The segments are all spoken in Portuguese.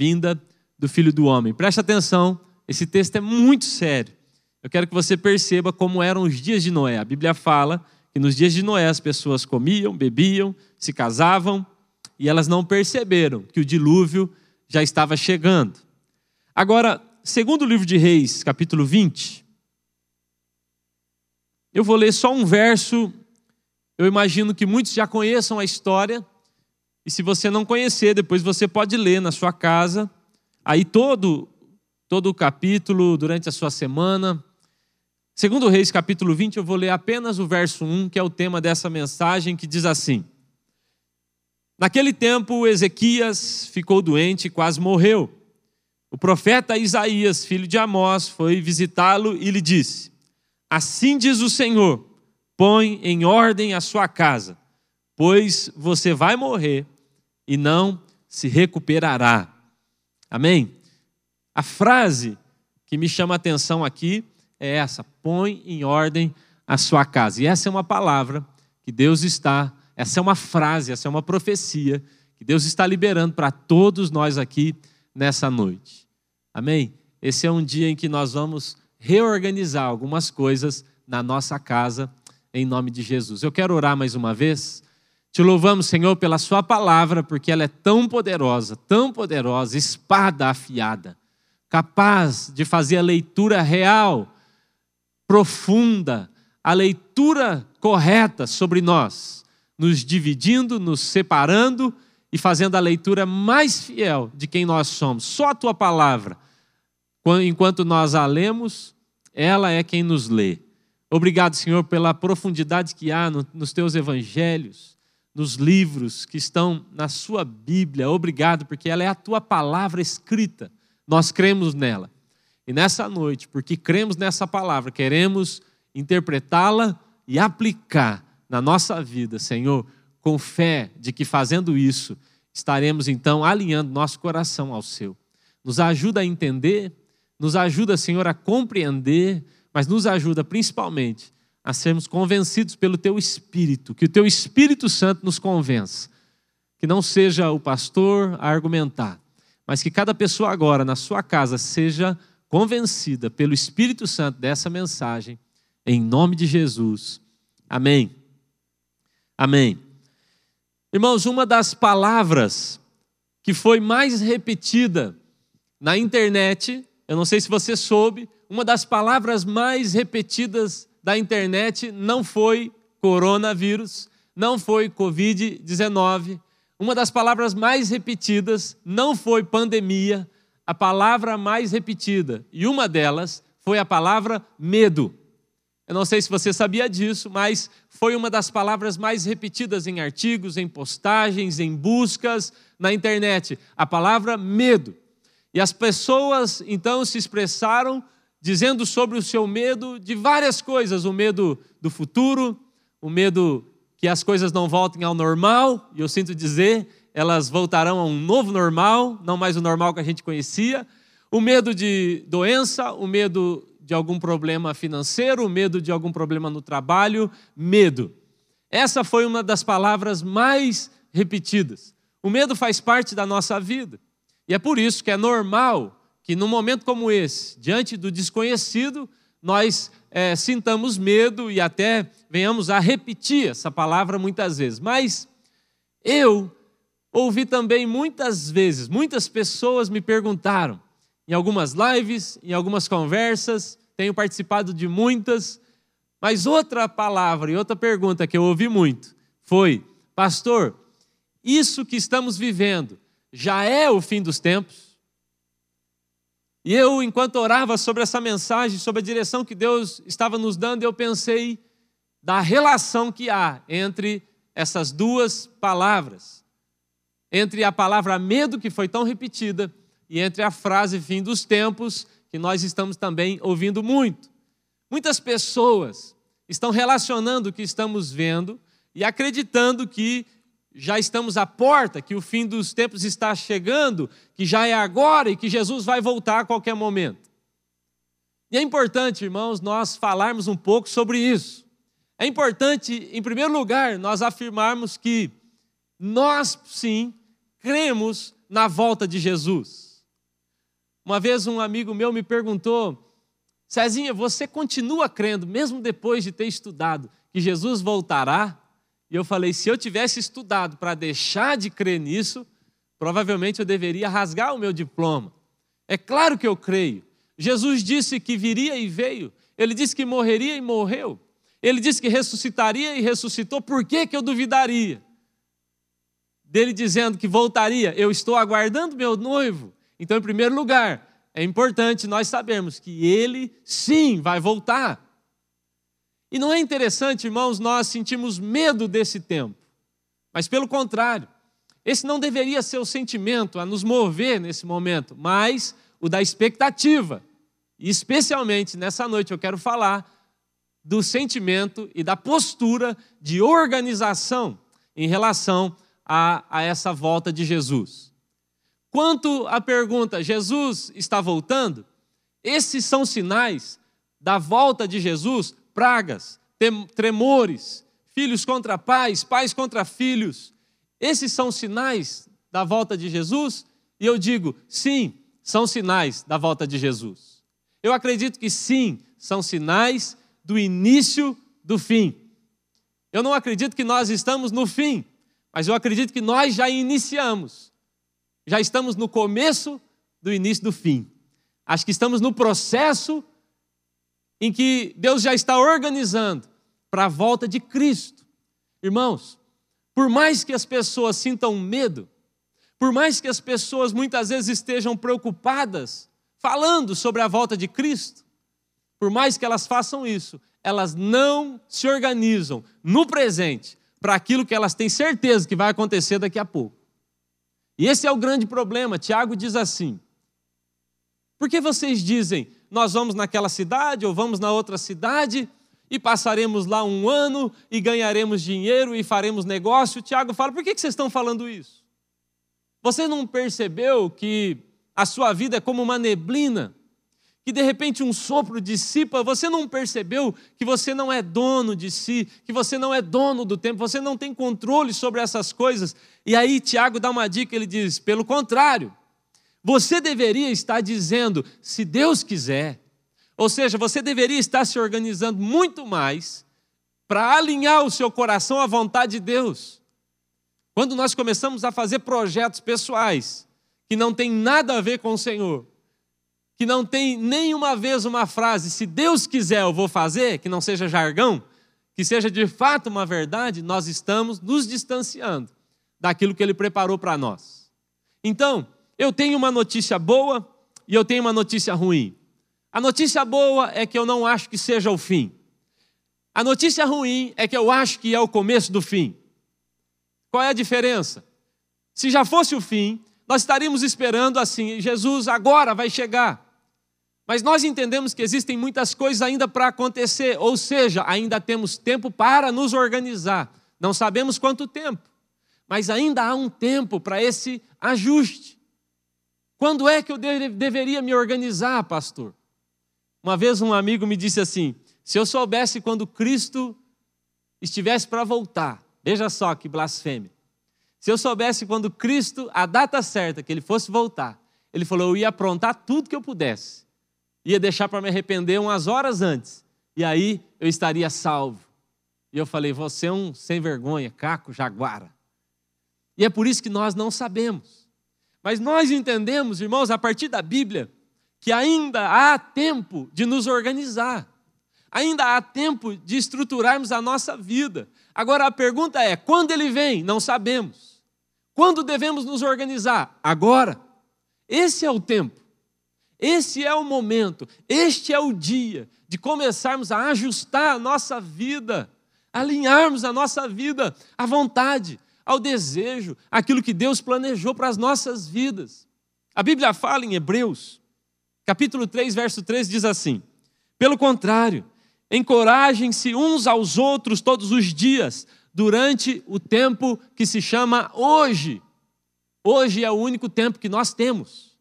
vinda do Filho do Homem. Preste atenção, esse texto é muito sério. Eu quero que você perceba como eram os dias de Noé. A Bíblia fala que nos dias de Noé as pessoas comiam, bebiam, se casavam e elas não perceberam que o dilúvio já estava chegando. Agora, segundo o livro de Reis, capítulo 20, eu vou ler só um verso. Eu imagino que muitos já conheçam a história. E se você não conhecer, depois você pode ler na sua casa. Aí todo todo o capítulo durante a sua semana. Segundo Reis, capítulo 20, eu vou ler apenas o verso 1, que é o tema dessa mensagem, que diz assim: Naquele tempo, Ezequias ficou doente e quase morreu. O profeta Isaías, filho de Amós, foi visitá-lo e lhe disse: Assim diz o Senhor: põe em ordem a sua casa, pois você vai morrer e não se recuperará. Amém? A frase que me chama a atenção aqui é essa: põe em ordem a sua casa. E essa é uma palavra que Deus está, essa é uma frase, essa é uma profecia que Deus está liberando para todos nós aqui nessa noite. Amém? Esse é um dia em que nós vamos reorganizar algumas coisas na nossa casa, em nome de Jesus. Eu quero orar mais uma vez. Te louvamos, Senhor, pela Sua palavra, porque ela é tão poderosa, tão poderosa, espada afiada, capaz de fazer a leitura real, profunda, a leitura correta sobre nós, nos dividindo, nos separando e fazendo a leitura mais fiel de quem nós somos. Só a Tua palavra enquanto nós a lemos, ela é quem nos lê. Obrigado, Senhor, pela profundidade que há nos teus evangelhos, nos livros que estão na sua Bíblia. Obrigado, porque ela é a tua palavra escrita. Nós cremos nela. E nessa noite, porque cremos nessa palavra, queremos interpretá-la e aplicar na nossa vida, Senhor, com fé de que fazendo isso, estaremos então alinhando nosso coração ao seu. Nos ajuda a entender nos ajuda, Senhor, a compreender, mas nos ajuda principalmente a sermos convencidos pelo Teu Espírito, que o Teu Espírito Santo nos convença. Que não seja o pastor a argumentar, mas que cada pessoa agora na sua casa seja convencida pelo Espírito Santo dessa mensagem, em nome de Jesus. Amém. Amém. Irmãos, uma das palavras que foi mais repetida na internet eu não sei se você soube, uma das palavras mais repetidas da internet não foi coronavírus, não foi Covid-19. Uma das palavras mais repetidas não foi pandemia, a palavra mais repetida, e uma delas foi a palavra medo. Eu não sei se você sabia disso, mas foi uma das palavras mais repetidas em artigos, em postagens, em buscas na internet. A palavra medo. E as pessoas então se expressaram dizendo sobre o seu medo de várias coisas: o medo do futuro, o medo que as coisas não voltem ao normal, e eu sinto dizer, elas voltarão a um novo normal, não mais o normal que a gente conhecia, o medo de doença, o medo de algum problema financeiro, o medo de algum problema no trabalho, medo. Essa foi uma das palavras mais repetidas. O medo faz parte da nossa vida. E é por isso que é normal que num momento como esse, diante do desconhecido, nós é, sintamos medo e até venhamos a repetir essa palavra muitas vezes. Mas eu ouvi também muitas vezes, muitas pessoas me perguntaram, em algumas lives, em algumas conversas, tenho participado de muitas, mas outra palavra e outra pergunta que eu ouvi muito foi: Pastor, isso que estamos vivendo já é o fim dos tempos. E eu, enquanto orava sobre essa mensagem, sobre a direção que Deus estava nos dando, eu pensei da relação que há entre essas duas palavras. Entre a palavra medo, que foi tão repetida, e entre a frase fim dos tempos, que nós estamos também ouvindo muito. Muitas pessoas estão relacionando o que estamos vendo e acreditando que já estamos à porta, que o fim dos tempos está chegando, que já é agora e que Jesus vai voltar a qualquer momento. E é importante, irmãos, nós falarmos um pouco sobre isso. É importante, em primeiro lugar, nós afirmarmos que nós, sim, cremos na volta de Jesus. Uma vez um amigo meu me perguntou: Cezinha, você continua crendo, mesmo depois de ter estudado, que Jesus voltará? E eu falei: se eu tivesse estudado para deixar de crer nisso, provavelmente eu deveria rasgar o meu diploma. É claro que eu creio. Jesus disse que viria e veio. Ele disse que morreria e morreu. Ele disse que ressuscitaria e ressuscitou. Por que, que eu duvidaria? Dele dizendo que voltaria. Eu estou aguardando meu noivo. Então, em primeiro lugar, é importante nós sabermos que ele sim vai voltar. E não é interessante, irmãos, nós sentimos medo desse tempo. Mas pelo contrário, esse não deveria ser o sentimento a nos mover nesse momento, mas o da expectativa. E especialmente nessa noite eu quero falar do sentimento e da postura de organização em relação a, a essa volta de Jesus. Quanto à pergunta, Jesus está voltando? Esses são sinais da volta de Jesus, pragas, tremores, filhos contra pais, pais contra filhos. Esses são sinais da volta de Jesus? E eu digo, sim, são sinais da volta de Jesus. Eu acredito que sim, são sinais do início do fim. Eu não acredito que nós estamos no fim, mas eu acredito que nós já iniciamos já estamos no começo do início do fim. Acho que estamos no processo em que Deus já está organizando para a volta de Cristo. Irmãos, por mais que as pessoas sintam medo, por mais que as pessoas muitas vezes estejam preocupadas falando sobre a volta de Cristo, por mais que elas façam isso, elas não se organizam no presente para aquilo que elas têm certeza que vai acontecer daqui a pouco. E esse é o grande problema. Tiago diz assim: Por que vocês dizem, nós vamos naquela cidade ou vamos na outra cidade e passaremos lá um ano e ganharemos dinheiro e faremos negócio? Tiago fala: Por que vocês estão falando isso? Você não percebeu que a sua vida é como uma neblina? que de repente um sopro dissipa, você não percebeu que você não é dono de si, que você não é dono do tempo, você não tem controle sobre essas coisas. E aí Tiago dá uma dica, ele diz: pelo contrário, você deveria estar dizendo, se Deus quiser, ou seja, você deveria estar se organizando muito mais para alinhar o seu coração à vontade de Deus. Quando nós começamos a fazer projetos pessoais que não tem nada a ver com o Senhor, que não tem nenhuma vez uma frase, se Deus quiser eu vou fazer, que não seja jargão, que seja de fato uma verdade, nós estamos nos distanciando daquilo que Ele preparou para nós. Então, eu tenho uma notícia boa e eu tenho uma notícia ruim. A notícia boa é que eu não acho que seja o fim. A notícia ruim é que eu acho que é o começo do fim. Qual é a diferença? Se já fosse o fim, nós estaríamos esperando assim: Jesus agora vai chegar. Mas nós entendemos que existem muitas coisas ainda para acontecer, ou seja, ainda temos tempo para nos organizar. Não sabemos quanto tempo, mas ainda há um tempo para esse ajuste. Quando é que eu deveria me organizar, pastor? Uma vez um amigo me disse assim: se eu soubesse quando Cristo estivesse para voltar, veja só que blasfêmia. Se eu soubesse quando Cristo, a data certa que ele fosse voltar, ele falou: eu ia aprontar tudo que eu pudesse ia deixar para me arrepender umas horas antes, e aí eu estaria salvo. E eu falei: Você é um sem vergonha, caco, jaguara. E é por isso que nós não sabemos. Mas nós entendemos, irmãos, a partir da Bíblia, que ainda há tempo de nos organizar, ainda há tempo de estruturarmos a nossa vida. Agora a pergunta é: quando ele vem? Não sabemos. Quando devemos nos organizar? Agora. Esse é o tempo. Esse é o momento, este é o dia de começarmos a ajustar a nossa vida, alinharmos a nossa vida à vontade, ao desejo, aquilo que Deus planejou para as nossas vidas. A Bíblia fala em Hebreus, capítulo 3, verso 3 diz assim: Pelo contrário, encorajem-se uns aos outros todos os dias, durante o tempo que se chama hoje. Hoje é o único tempo que nós temos.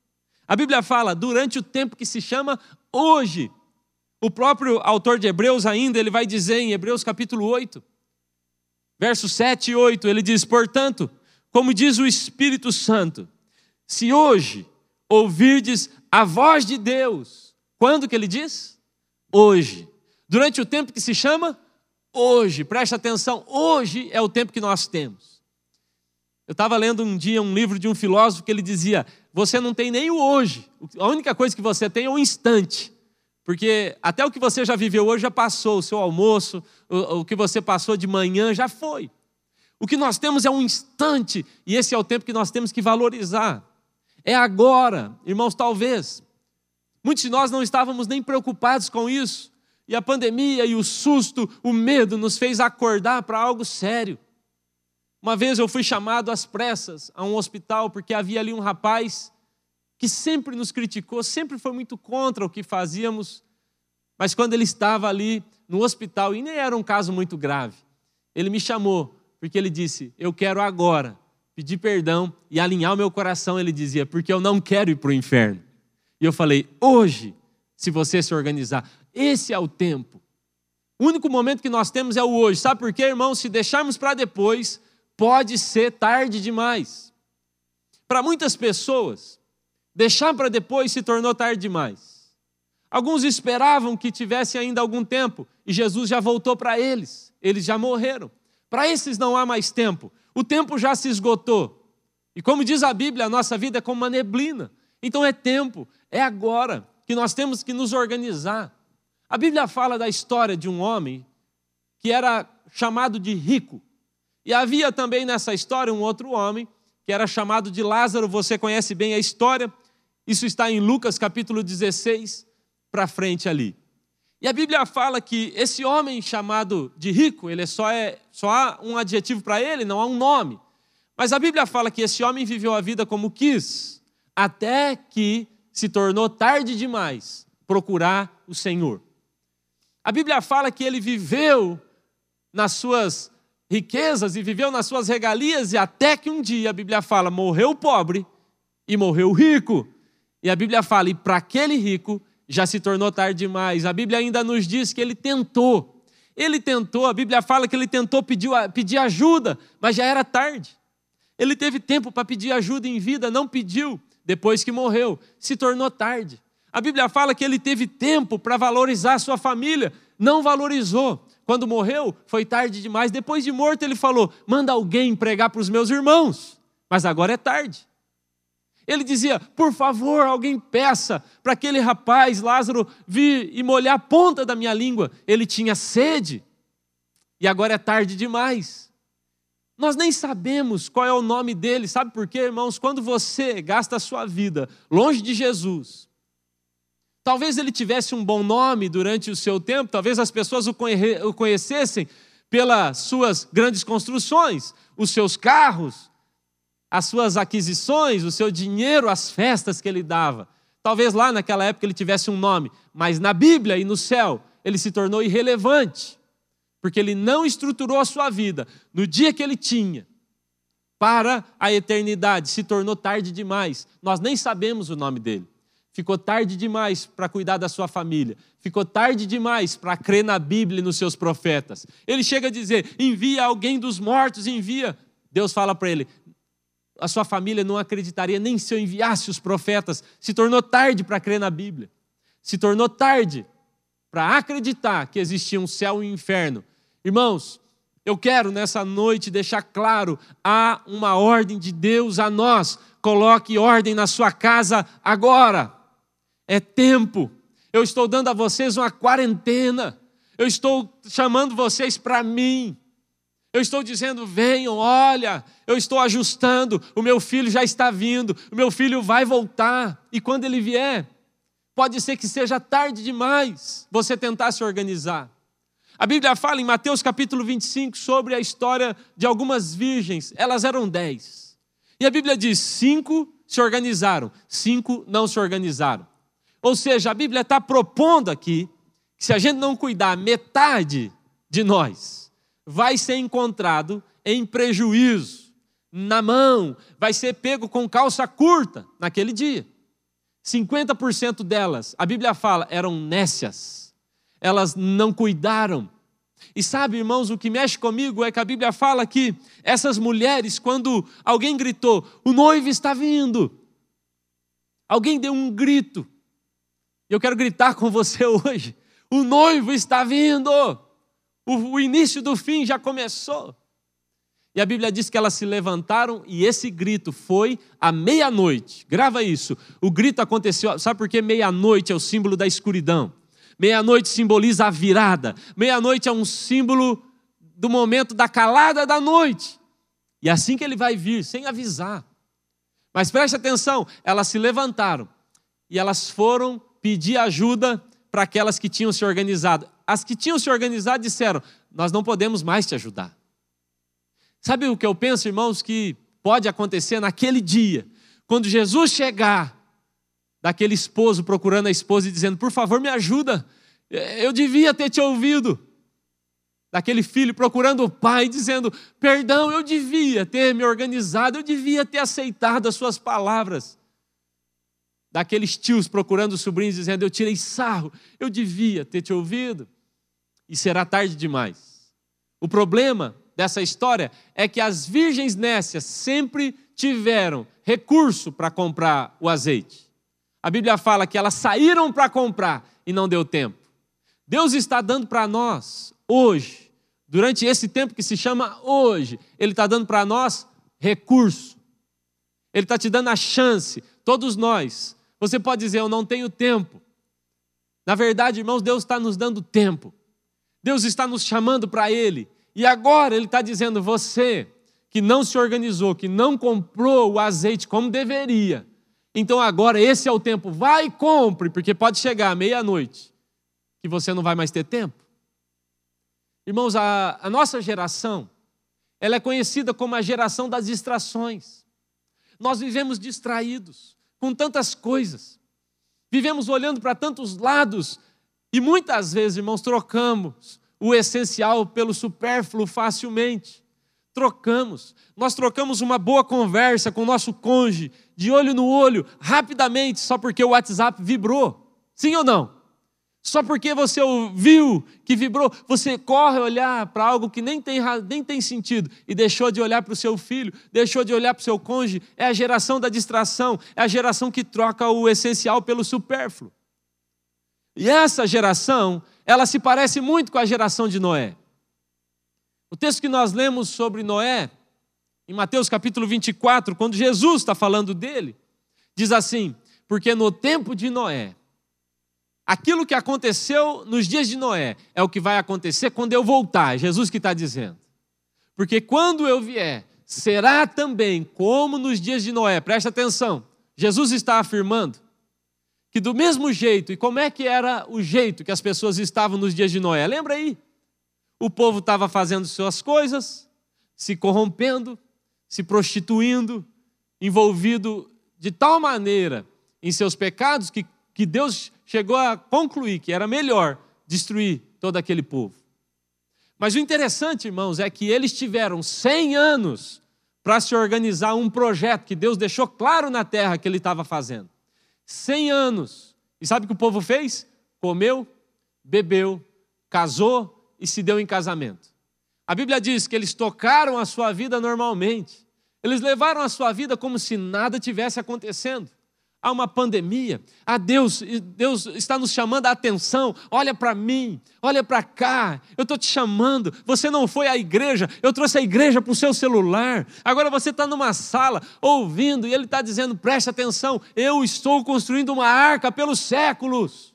A Bíblia fala durante o tempo que se chama hoje. O próprio autor de Hebreus ainda, ele vai dizer em Hebreus capítulo 8, versos 7 e 8, ele diz: "Portanto, como diz o Espírito Santo, se hoje ouvirdes a voz de Deus. Quando que ele diz? Hoje. Durante o tempo que se chama hoje. Preste atenção, hoje é o tempo que nós temos. Eu estava lendo um dia um livro de um filósofo que ele dizia: você não tem nem o hoje. A única coisa que você tem é o instante. Porque até o que você já viveu hoje já passou, o seu almoço, o, o que você passou de manhã já foi. O que nós temos é um instante, e esse é o tempo que nós temos que valorizar. É agora, irmãos, talvez. Muitos de nós não estávamos nem preocupados com isso, e a pandemia e o susto, o medo nos fez acordar para algo sério. Uma vez eu fui chamado às pressas a um hospital porque havia ali um rapaz que sempre nos criticou, sempre foi muito contra o que fazíamos, mas quando ele estava ali no hospital, e nem era um caso muito grave, ele me chamou, porque ele disse: Eu quero agora pedir perdão e alinhar o meu coração. Ele dizia: Porque eu não quero ir para o inferno. E eu falei: Hoje, se você se organizar, esse é o tempo. O único momento que nós temos é o hoje. Sabe por quê, irmão? Se deixarmos para depois, pode ser tarde demais. Para muitas pessoas, Deixar para depois se tornou tarde demais. Alguns esperavam que tivesse ainda algum tempo e Jesus já voltou para eles. Eles já morreram. Para esses não há mais tempo. O tempo já se esgotou. E como diz a Bíblia, a nossa vida é como uma neblina. Então é tempo, é agora que nós temos que nos organizar. A Bíblia fala da história de um homem que era chamado de rico. E havia também nessa história um outro homem que era chamado de Lázaro. Você conhece bem a história. Isso está em Lucas capítulo 16 para frente ali. E a Bíblia fala que esse homem chamado de rico, ele só é só há um adjetivo para ele, não há um nome. Mas a Bíblia fala que esse homem viveu a vida como quis, até que se tornou tarde demais procurar o Senhor. A Bíblia fala que ele viveu nas suas riquezas e viveu nas suas regalias, e até que um dia a Bíblia fala: morreu pobre e morreu rico. E a Bíblia fala: e para aquele rico já se tornou tarde demais. A Bíblia ainda nos diz que ele tentou. Ele tentou, a Bíblia fala que ele tentou pedir, pedir ajuda, mas já era tarde. Ele teve tempo para pedir ajuda em vida, não pediu. Depois que morreu, se tornou tarde. A Bíblia fala que ele teve tempo para valorizar a sua família, não valorizou. Quando morreu, foi tarde demais. Depois de morto, ele falou: manda alguém pregar para os meus irmãos. Mas agora é tarde. Ele dizia: Por favor, alguém peça para aquele rapaz, Lázaro, vir e molhar a ponta da minha língua. Ele tinha sede. E agora é tarde demais. Nós nem sabemos qual é o nome dele, sabe por quê, irmãos? Quando você gasta a sua vida longe de Jesus, talvez ele tivesse um bom nome durante o seu tempo, talvez as pessoas o conhecessem pelas suas grandes construções, os seus carros, as suas aquisições, o seu dinheiro, as festas que ele dava. Talvez lá naquela época ele tivesse um nome, mas na Bíblia e no céu ele se tornou irrelevante, porque ele não estruturou a sua vida no dia que ele tinha para a eternidade. Se tornou tarde demais. Nós nem sabemos o nome dele. Ficou tarde demais para cuidar da sua família. Ficou tarde demais para crer na Bíblia e nos seus profetas. Ele chega a dizer: envia alguém dos mortos, envia. Deus fala para ele: a sua família não acreditaria nem se eu enviasse os profetas. Se tornou tarde para crer na Bíblia. Se tornou tarde para acreditar que existia um céu e um inferno. Irmãos, eu quero nessa noite deixar claro: há uma ordem de Deus a nós. Coloque ordem na sua casa agora. É tempo. Eu estou dando a vocês uma quarentena. Eu estou chamando vocês para mim. Eu estou dizendo: venham, olha, eu estou ajustando, o meu filho já está vindo, o meu filho vai voltar, e quando ele vier, pode ser que seja tarde demais você tentar se organizar. A Bíblia fala em Mateus capítulo 25 sobre a história de algumas virgens, elas eram dez. E a Bíblia diz: cinco se organizaram, cinco não se organizaram. Ou seja, a Bíblia está propondo aqui que se a gente não cuidar metade de nós, vai ser encontrado em prejuízo, na mão, vai ser pego com calça curta naquele dia. 50% delas, a Bíblia fala, eram nécias, elas não cuidaram. E sabe, irmãos, o que mexe comigo é que a Bíblia fala que essas mulheres, quando alguém gritou, o noivo está vindo, Alguém deu um grito. Eu quero gritar com você hoje. O noivo está vindo. O, o início do fim já começou. E a Bíblia diz que elas se levantaram e esse grito foi à meia-noite. Grava isso. O grito aconteceu, sabe por que meia-noite é o símbolo da escuridão? Meia-noite simboliza a virada. Meia-noite é um símbolo do momento da calada da noite. E é assim que ele vai vir, sem avisar. Mas preste atenção, elas se levantaram e elas foram pedir ajuda para aquelas que tinham se organizado. As que tinham se organizado disseram: Nós não podemos mais te ajudar. Sabe o que eu penso, irmãos, que pode acontecer naquele dia, quando Jesus chegar, daquele esposo procurando a esposa e dizendo: Por favor, me ajuda, eu devia ter te ouvido. Daquele filho procurando o pai, dizendo: Perdão, eu devia ter me organizado, eu devia ter aceitado as suas palavras. Daqueles tios procurando os sobrinhos, dizendo: Eu tirei sarro, eu devia ter te ouvido. E será tarde demais. O problema dessa história é que as virgens nécias sempre tiveram recurso para comprar o azeite. A Bíblia fala que elas saíram para comprar e não deu tempo. Deus está dando para nós, hoje, durante esse tempo que se chama hoje, Ele está dando para nós recurso. Ele está te dando a chance, todos nós. Você pode dizer, eu não tenho tempo. Na verdade, irmãos, Deus está nos dando tempo. Deus está nos chamando para Ele. E agora ele está dizendo: você que não se organizou, que não comprou o azeite como deveria, então agora esse é o tempo, vai e compre, porque pode chegar meia-noite que você não vai mais ter tempo. Irmãos, a, a nossa geração, ela é conhecida como a geração das distrações. Nós vivemos distraídos com tantas coisas, vivemos olhando para tantos lados e muitas vezes, irmãos, trocamos o essencial pelo supérfluo facilmente. Trocamos. Nós trocamos uma boa conversa com o nosso cônjuge, de olho no olho, rapidamente, só porque o WhatsApp vibrou. Sim ou não? Só porque você ouviu que vibrou, você corre olhar para algo que nem tem, nem tem sentido e deixou de olhar para o seu filho, deixou de olhar para o seu cônjuge. É a geração da distração, é a geração que troca o essencial pelo supérfluo. E essa geração ela se parece muito com a geração de Noé. O texto que nós lemos sobre Noé, em Mateus capítulo 24, quando Jesus está falando dele, diz assim: Porque no tempo de Noé, aquilo que aconteceu nos dias de Noé é o que vai acontecer quando eu voltar. É Jesus que está dizendo. Porque quando eu vier, será também como nos dias de Noé. Presta atenção. Jesus está afirmando que do mesmo jeito, e como é que era o jeito que as pessoas estavam nos dias de Noé? Lembra aí? O povo estava fazendo suas coisas, se corrompendo, se prostituindo, envolvido de tal maneira em seus pecados que, que Deus chegou a concluir que era melhor destruir todo aquele povo. Mas o interessante, irmãos, é que eles tiveram 100 anos para se organizar um projeto que Deus deixou claro na terra que ele estava fazendo. 100 anos. E sabe o que o povo fez? Comeu, bebeu, casou e se deu em casamento. A Bíblia diz que eles tocaram a sua vida normalmente. Eles levaram a sua vida como se nada tivesse acontecendo há uma pandemia, a Deus, Deus está nos chamando a atenção. Olha para mim, olha para cá. Eu estou te chamando. Você não foi à igreja, eu trouxe a igreja para o seu celular. Agora você está numa sala ouvindo e ele está dizendo: preste atenção, eu estou construindo uma arca pelos séculos.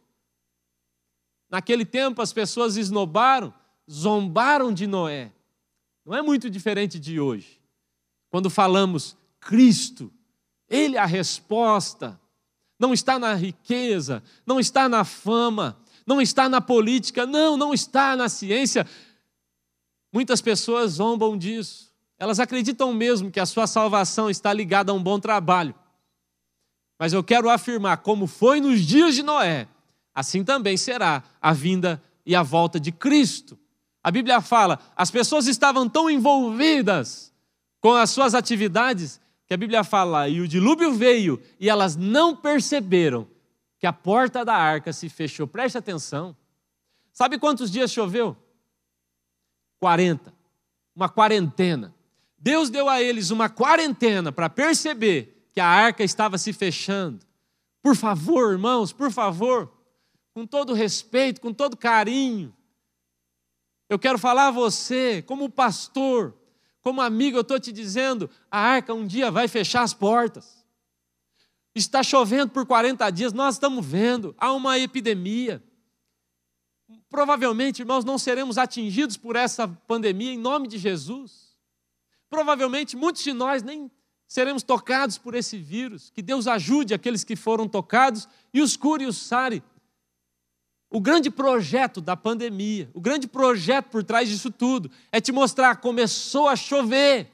Naquele tempo as pessoas esnobaram, zombaram de Noé. Não é muito diferente de hoje. Quando falamos Cristo, Ele é a resposta não está na riqueza, não está na fama, não está na política, não, não está na ciência. Muitas pessoas zombam disso. Elas acreditam mesmo que a sua salvação está ligada a um bom trabalho. Mas eu quero afirmar, como foi nos dias de Noé, assim também será a vinda e a volta de Cristo. A Bíblia fala, as pessoas estavam tão envolvidas com as suas atividades que a Bíblia fala, e o dilúvio veio e elas não perceberam que a porta da arca se fechou. Preste atenção. Sabe quantos dias choveu? 40. Uma quarentena. Deus deu a eles uma quarentena para perceber que a arca estava se fechando. Por favor, irmãos, por favor, com todo respeito, com todo carinho, eu quero falar a você, como pastor, como amigo, eu estou te dizendo: a arca um dia vai fechar as portas. Está chovendo por 40 dias, nós estamos vendo, há uma epidemia. Provavelmente, irmãos, não seremos atingidos por essa pandemia em nome de Jesus. Provavelmente muitos de nós nem seremos tocados por esse vírus. Que Deus ajude aqueles que foram tocados e os cure e os sare. O grande projeto da pandemia, o grande projeto por trás disso tudo, é te mostrar: começou a chover.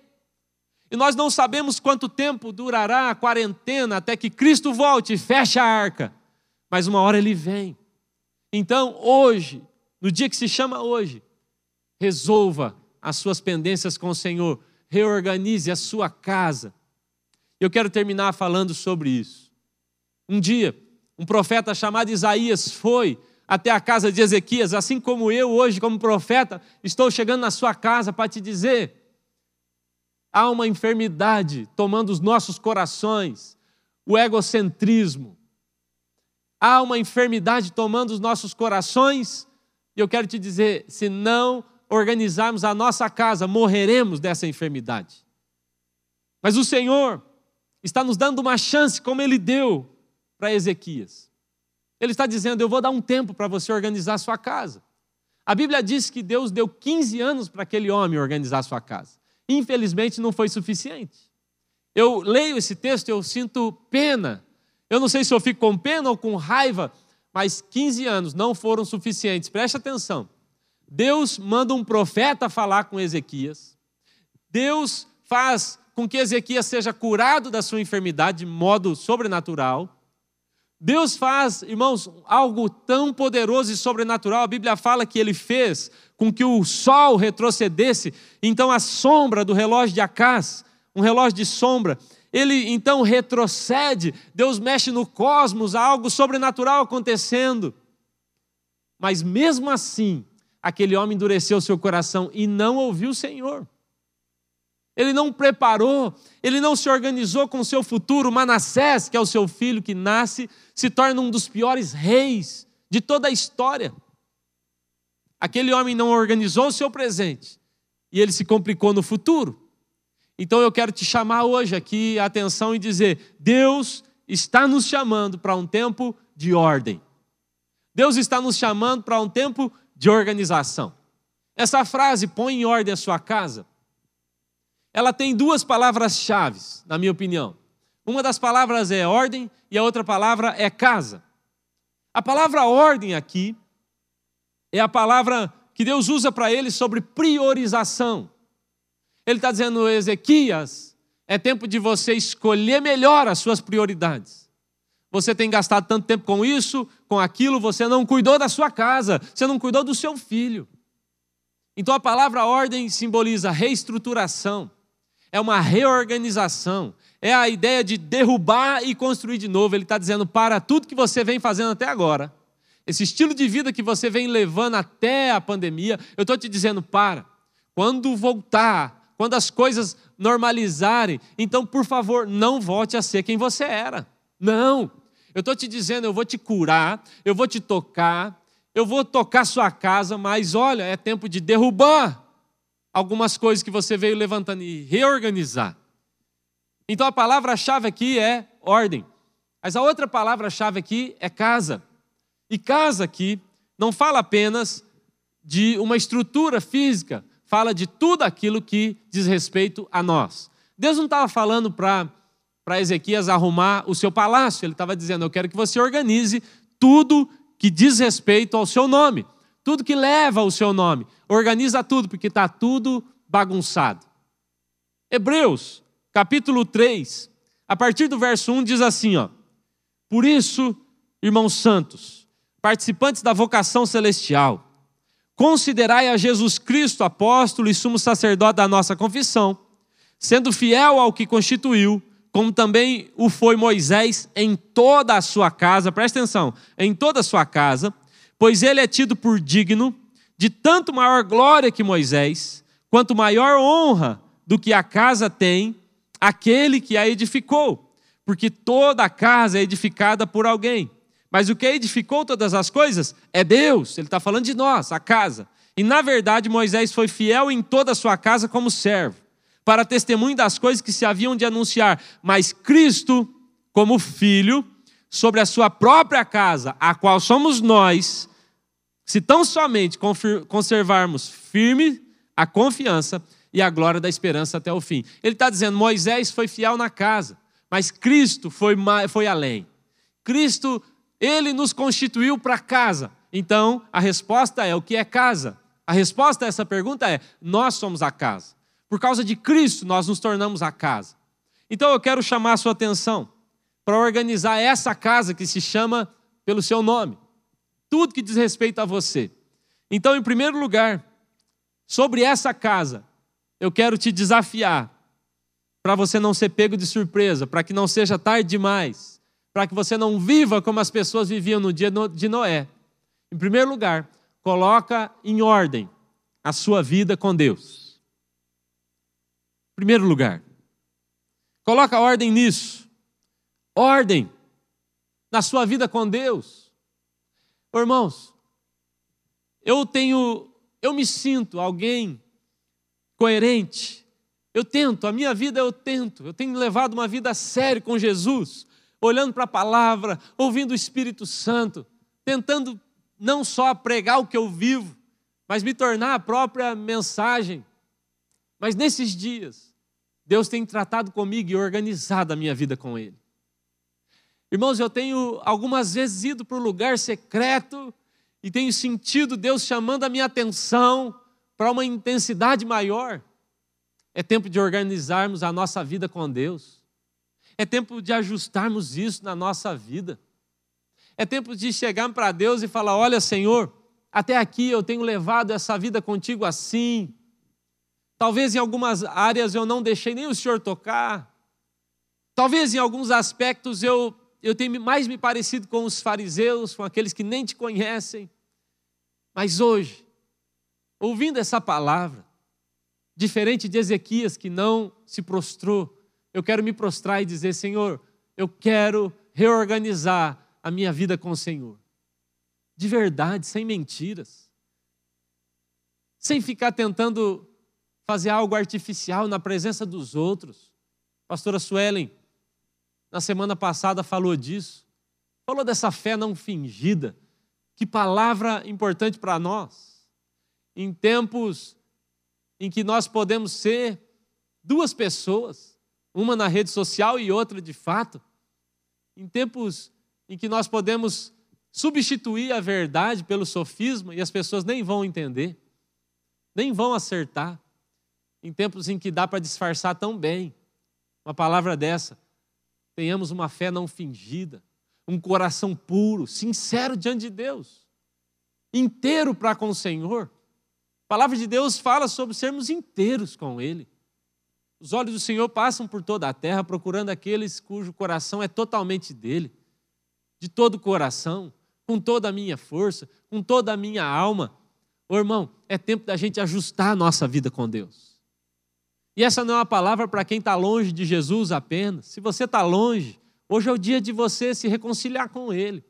E nós não sabemos quanto tempo durará a quarentena até que Cristo volte e feche a arca. Mas uma hora ele vem. Então, hoje, no dia que se chama hoje, resolva as suas pendências com o Senhor, reorganize a sua casa. Eu quero terminar falando sobre isso. Um dia, um profeta chamado Isaías foi até a casa de Ezequias, assim como eu hoje, como profeta, estou chegando na sua casa para te dizer: há uma enfermidade tomando os nossos corações, o egocentrismo, há uma enfermidade tomando os nossos corações, e eu quero te dizer: se não organizarmos a nossa casa, morreremos dessa enfermidade. Mas o Senhor está nos dando uma chance, como Ele deu para Ezequias. Ele está dizendo: Eu vou dar um tempo para você organizar a sua casa. A Bíblia diz que Deus deu 15 anos para aquele homem organizar a sua casa. Infelizmente, não foi suficiente. Eu leio esse texto e eu sinto pena eu não sei se eu fico com pena ou com raiva, mas 15 anos não foram suficientes. Preste atenção. Deus manda um profeta falar com Ezequias. Deus faz com que Ezequias seja curado da sua enfermidade de modo sobrenatural. Deus faz, irmãos, algo tão poderoso e sobrenatural. A Bíblia fala que ele fez com que o sol retrocedesse. Então a sombra do relógio de Acás, um relógio de sombra, ele então retrocede, Deus mexe no cosmos, há algo sobrenatural acontecendo. Mas mesmo assim, aquele homem endureceu seu coração e não ouviu o Senhor. Ele não preparou, ele não se organizou com o seu futuro. Manassés, que é o seu filho que nasce, se torna um dos piores reis de toda a história. Aquele homem não organizou o seu presente e ele se complicou no futuro. Então eu quero te chamar hoje aqui a atenção e dizer: Deus está nos chamando para um tempo de ordem. Deus está nos chamando para um tempo de organização. Essa frase, põe em ordem a sua casa, ela tem duas palavras-chave, na minha opinião. Uma das palavras é ordem e a outra palavra é casa. A palavra ordem aqui é a palavra que Deus usa para ele sobre priorização. Ele está dizendo, Ezequias, é tempo de você escolher melhor as suas prioridades. Você tem gastado tanto tempo com isso, com aquilo, você não cuidou da sua casa, você não cuidou do seu filho. Então a palavra ordem simboliza reestruturação, é uma reorganização, é a ideia de derrubar e construir de novo. Ele está dizendo: para tudo que você vem fazendo até agora, esse estilo de vida que você vem levando até a pandemia, eu estou te dizendo: para. Quando voltar quando as coisas normalizarem, então, por favor, não volte a ser quem você era. Não. Eu estou te dizendo, eu vou te curar, eu vou te tocar, eu vou tocar sua casa, mas olha, é tempo de derrubar algumas coisas que você veio levantando e reorganizar. Então a palavra-chave aqui é ordem. Mas a outra palavra-chave aqui é casa. E casa aqui não fala apenas de uma estrutura física, fala de tudo aquilo que diz respeito a nós. Deus não estava falando para Ezequias arrumar o seu palácio, ele estava dizendo: Eu quero que você organize tudo que diz respeito ao seu nome, tudo que leva o seu nome. Organiza tudo, porque está tudo bagunçado. Hebreus, capítulo 3, a partir do verso 1 diz assim: ó, Por isso, irmãos santos, participantes da vocação celestial, Considerai a Jesus Cristo apóstolo e sumo sacerdote da nossa confissão, sendo fiel ao que constituiu, como também o foi Moisés em toda a sua casa, presta atenção, em toda a sua casa, pois ele é tido por digno de tanto maior glória que Moisés, quanto maior honra do que a casa tem aquele que a edificou. porque toda a casa é edificada por alguém. Mas o que edificou todas as coisas é Deus. Ele está falando de nós, a casa. E na verdade, Moisés foi fiel em toda a sua casa como servo, para testemunho das coisas que se haviam de anunciar. Mas Cristo, como filho, sobre a sua própria casa, a qual somos nós, se tão somente conservarmos firme a confiança e a glória da esperança até o fim. Ele está dizendo: Moisés foi fiel na casa, mas Cristo foi, foi além. Cristo, ele nos constituiu para casa. Então, a resposta é: o que é casa? A resposta a essa pergunta é: nós somos a casa. Por causa de Cristo, nós nos tornamos a casa. Então, eu quero chamar a sua atenção para organizar essa casa que se chama pelo seu nome. Tudo que diz respeito a você. Então, em primeiro lugar, sobre essa casa, eu quero te desafiar para você não ser pego de surpresa, para que não seja tarde demais, para que você não viva como as pessoas viviam no dia de Noé. Em primeiro lugar, coloca em ordem a sua vida com Deus. Em primeiro lugar, coloca ordem nisso. Ordem na sua vida com Deus. Irmãos, eu tenho, eu me sinto alguém coerente. Eu tento, a minha vida eu tento. Eu tenho levado uma vida séria com Jesus, olhando para a palavra, ouvindo o Espírito Santo, tentando não só pregar o que eu vivo, mas me tornar a própria mensagem. Mas nesses dias, Deus tem tratado comigo e organizado a minha vida com Ele. Irmãos, eu tenho algumas vezes ido para um lugar secreto e tenho sentido Deus chamando a minha atenção para uma intensidade maior. É tempo de organizarmos a nossa vida com Deus. É tempo de ajustarmos isso na nossa vida. É tempo de chegar para Deus e falar: Olha, Senhor, até aqui eu tenho levado essa vida contigo assim. Talvez em algumas áreas eu não deixei nem o Senhor tocar. Talvez em alguns aspectos eu, eu tenha mais me parecido com os fariseus, com aqueles que nem te conhecem. Mas hoje, ouvindo essa palavra, diferente de Ezequias que não se prostrou, eu quero me prostrar e dizer: Senhor, eu quero reorganizar a minha vida com o Senhor. De verdade, sem mentiras. Sem ficar tentando fazer algo artificial na presença dos outros. pastora Suelen, na semana passada, falou disso. Falou dessa fé não fingida. Que palavra importante para nós em tempos em que nós podemos ser duas pessoas, uma na rede social e outra de fato, em tempos em que nós podemos substituir a verdade pelo sofisma e as pessoas nem vão entender, nem vão acertar, em tempos em que dá para disfarçar tão bem uma palavra dessa, tenhamos uma fé não fingida, um coração puro, sincero diante de Deus, inteiro para com o Senhor a palavra de Deus fala sobre sermos inteiros com Ele. Os olhos do Senhor passam por toda a terra procurando aqueles cujo coração é totalmente dele, de todo o coração, com toda a minha força, com toda a minha alma. Ô irmão, é tempo da gente ajustar a nossa vida com Deus. E essa não é uma palavra para quem está longe de Jesus apenas. Se você está longe, hoje é o dia de você se reconciliar com Ele.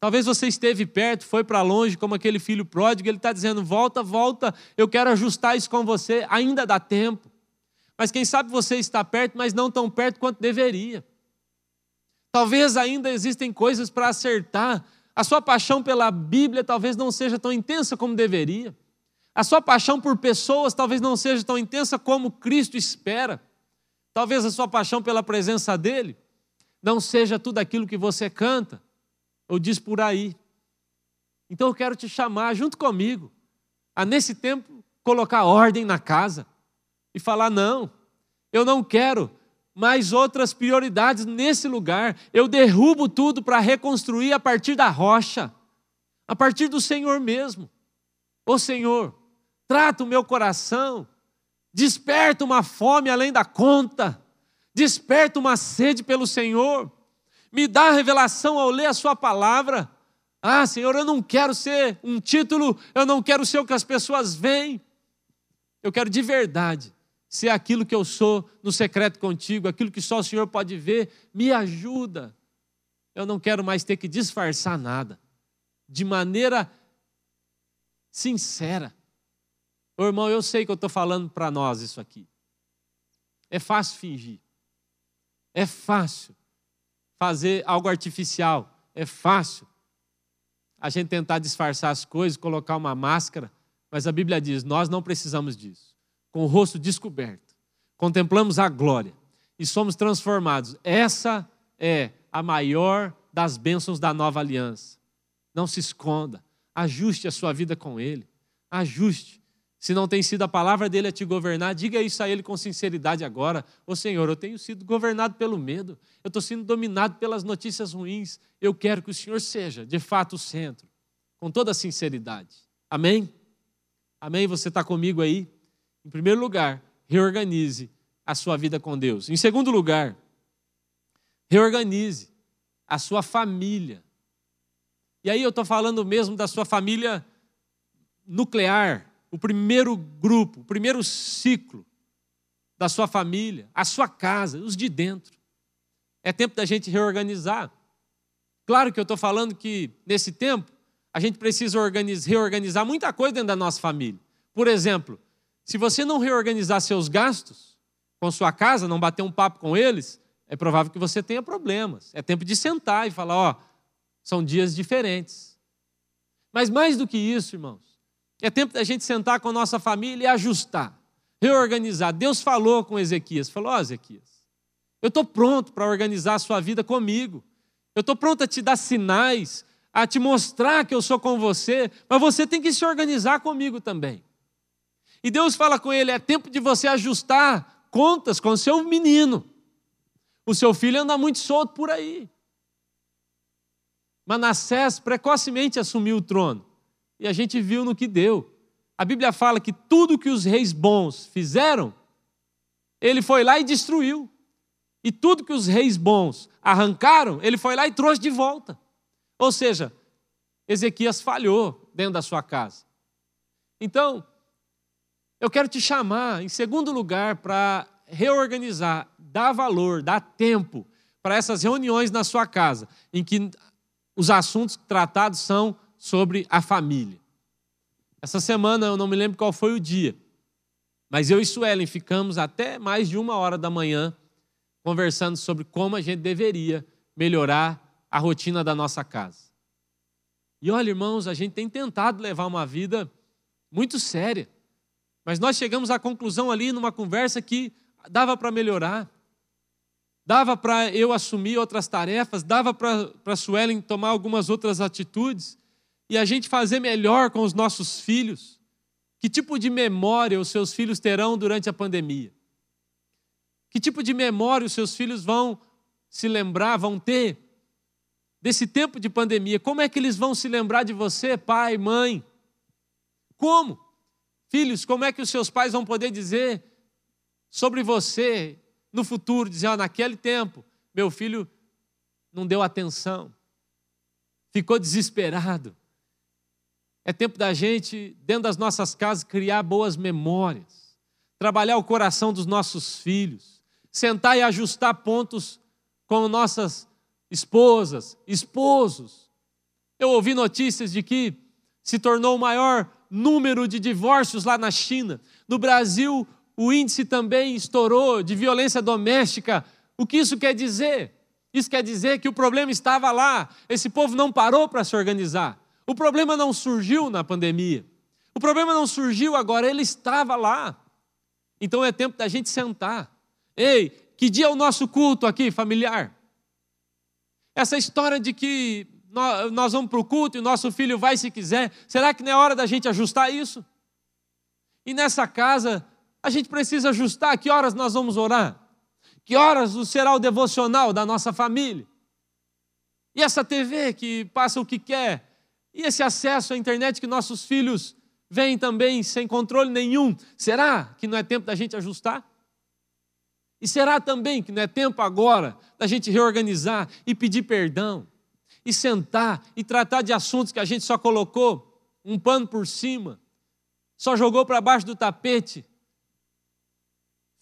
Talvez você esteve perto, foi para longe, como aquele filho pródigo, ele está dizendo: volta, volta, eu quero ajustar isso com você, ainda dá tempo. Mas quem sabe você está perto, mas não tão perto quanto deveria. Talvez ainda existem coisas para acertar. A sua paixão pela Bíblia talvez não seja tão intensa como deveria. A sua paixão por pessoas talvez não seja tão intensa como Cristo espera. Talvez a sua paixão pela presença dele não seja tudo aquilo que você canta ou diz por aí. Então eu quero te chamar junto comigo a nesse tempo colocar ordem na casa e falar: não, eu não quero mais outras prioridades nesse lugar. Eu derrubo tudo para reconstruir a partir da rocha, a partir do Senhor mesmo. Ô Senhor, trata o meu coração, desperta uma fome além da conta, desperta uma sede pelo Senhor me dá revelação ao ler a Sua palavra. Ah, Senhor, eu não quero ser um título, eu não quero ser o que as pessoas veem. Eu quero de verdade ser aquilo que eu sou no secreto contigo, aquilo que só o Senhor pode ver, me ajuda. Eu não quero mais ter que disfarçar nada, de maneira sincera. Ô, irmão, eu sei que eu estou falando para nós isso aqui. É fácil fingir, é fácil fazer algo artificial, é fácil a gente tentar disfarçar as coisas, colocar uma máscara, mas a Bíblia diz: nós não precisamos disso. Com o rosto descoberto, contemplamos a glória e somos transformados. Essa é a maior das bênçãos da nova aliança. Não se esconda, ajuste a sua vida com Ele, ajuste. Se não tem sido a palavra dele a te governar, diga isso a ele com sinceridade agora. Ô Senhor, eu tenho sido governado pelo medo, eu estou sendo dominado pelas notícias ruins. Eu quero que o Senhor seja, de fato, o centro, com toda sinceridade. Amém? Amém? Você está comigo aí? Em primeiro lugar, reorganize a sua vida com Deus. Em segundo lugar, reorganize a sua família. E aí eu estou falando mesmo da sua família nuclear, o primeiro grupo, o primeiro ciclo da sua família, a sua casa, os de dentro. É tempo da gente reorganizar. Claro que eu estou falando que nesse tempo a gente precisa reorganizar muita coisa dentro da nossa família. Por exemplo, se você não reorganizar seus gastos com sua casa, não bater um papo com eles, é provável que você tenha problemas. É tempo de sentar e falar: ó, são dias diferentes. Mas mais do que isso, irmãos, é tempo da gente sentar com a nossa família e ajustar, reorganizar. Deus falou com Ezequias, falou, ó oh, Ezequias, eu estou pronto para organizar a sua vida comigo. Eu estou pronto a te dar sinais, a te mostrar que eu sou com você, mas você tem que se organizar comigo também. E Deus fala com ele: é tempo de você ajustar contas com o seu menino. O seu filho anda muito solto por aí. Manassés precocemente assumiu o trono. E a gente viu no que deu. A Bíblia fala que tudo que os reis bons fizeram, ele foi lá e destruiu. E tudo que os reis bons arrancaram, ele foi lá e trouxe de volta. Ou seja, Ezequias falhou dentro da sua casa. Então, eu quero te chamar, em segundo lugar, para reorganizar, dar valor, dar tempo para essas reuniões na sua casa, em que os assuntos tratados são sobre a família. Essa semana eu não me lembro qual foi o dia, mas eu e Suelen ficamos até mais de uma hora da manhã conversando sobre como a gente deveria melhorar a rotina da nossa casa. E olha, irmãos, a gente tem tentado levar uma vida muito séria, mas nós chegamos à conclusão ali numa conversa que dava para melhorar, dava para eu assumir outras tarefas, dava para Suelen tomar algumas outras atitudes e a gente fazer melhor com os nossos filhos? Que tipo de memória os seus filhos terão durante a pandemia? Que tipo de memória os seus filhos vão se lembrar, vão ter desse tempo de pandemia? Como é que eles vão se lembrar de você, pai, mãe? Como? Filhos, como é que os seus pais vão poder dizer sobre você no futuro, dizer, ah, naquele tempo, meu filho não deu atenção, ficou desesperado, é tempo da gente, dentro das nossas casas, criar boas memórias, trabalhar o coração dos nossos filhos, sentar e ajustar pontos com nossas esposas, esposos. Eu ouvi notícias de que se tornou o maior número de divórcios lá na China. No Brasil, o índice também estourou de violência doméstica. O que isso quer dizer? Isso quer dizer que o problema estava lá, esse povo não parou para se organizar. O problema não surgiu na pandemia. O problema não surgiu agora, ele estava lá. Então é tempo da gente sentar. Ei, que dia é o nosso culto aqui, familiar? Essa história de que nós vamos para o culto e o nosso filho vai se quiser, será que não é hora da gente ajustar isso? E nessa casa, a gente precisa ajustar que horas nós vamos orar, que horas será o devocional da nossa família. E essa TV que passa o que quer, e esse acesso à internet que nossos filhos vêm também sem controle nenhum, será que não é tempo da gente ajustar? E será também que não é tempo agora da gente reorganizar e pedir perdão, e sentar e tratar de assuntos que a gente só colocou um pano por cima, só jogou para baixo do tapete,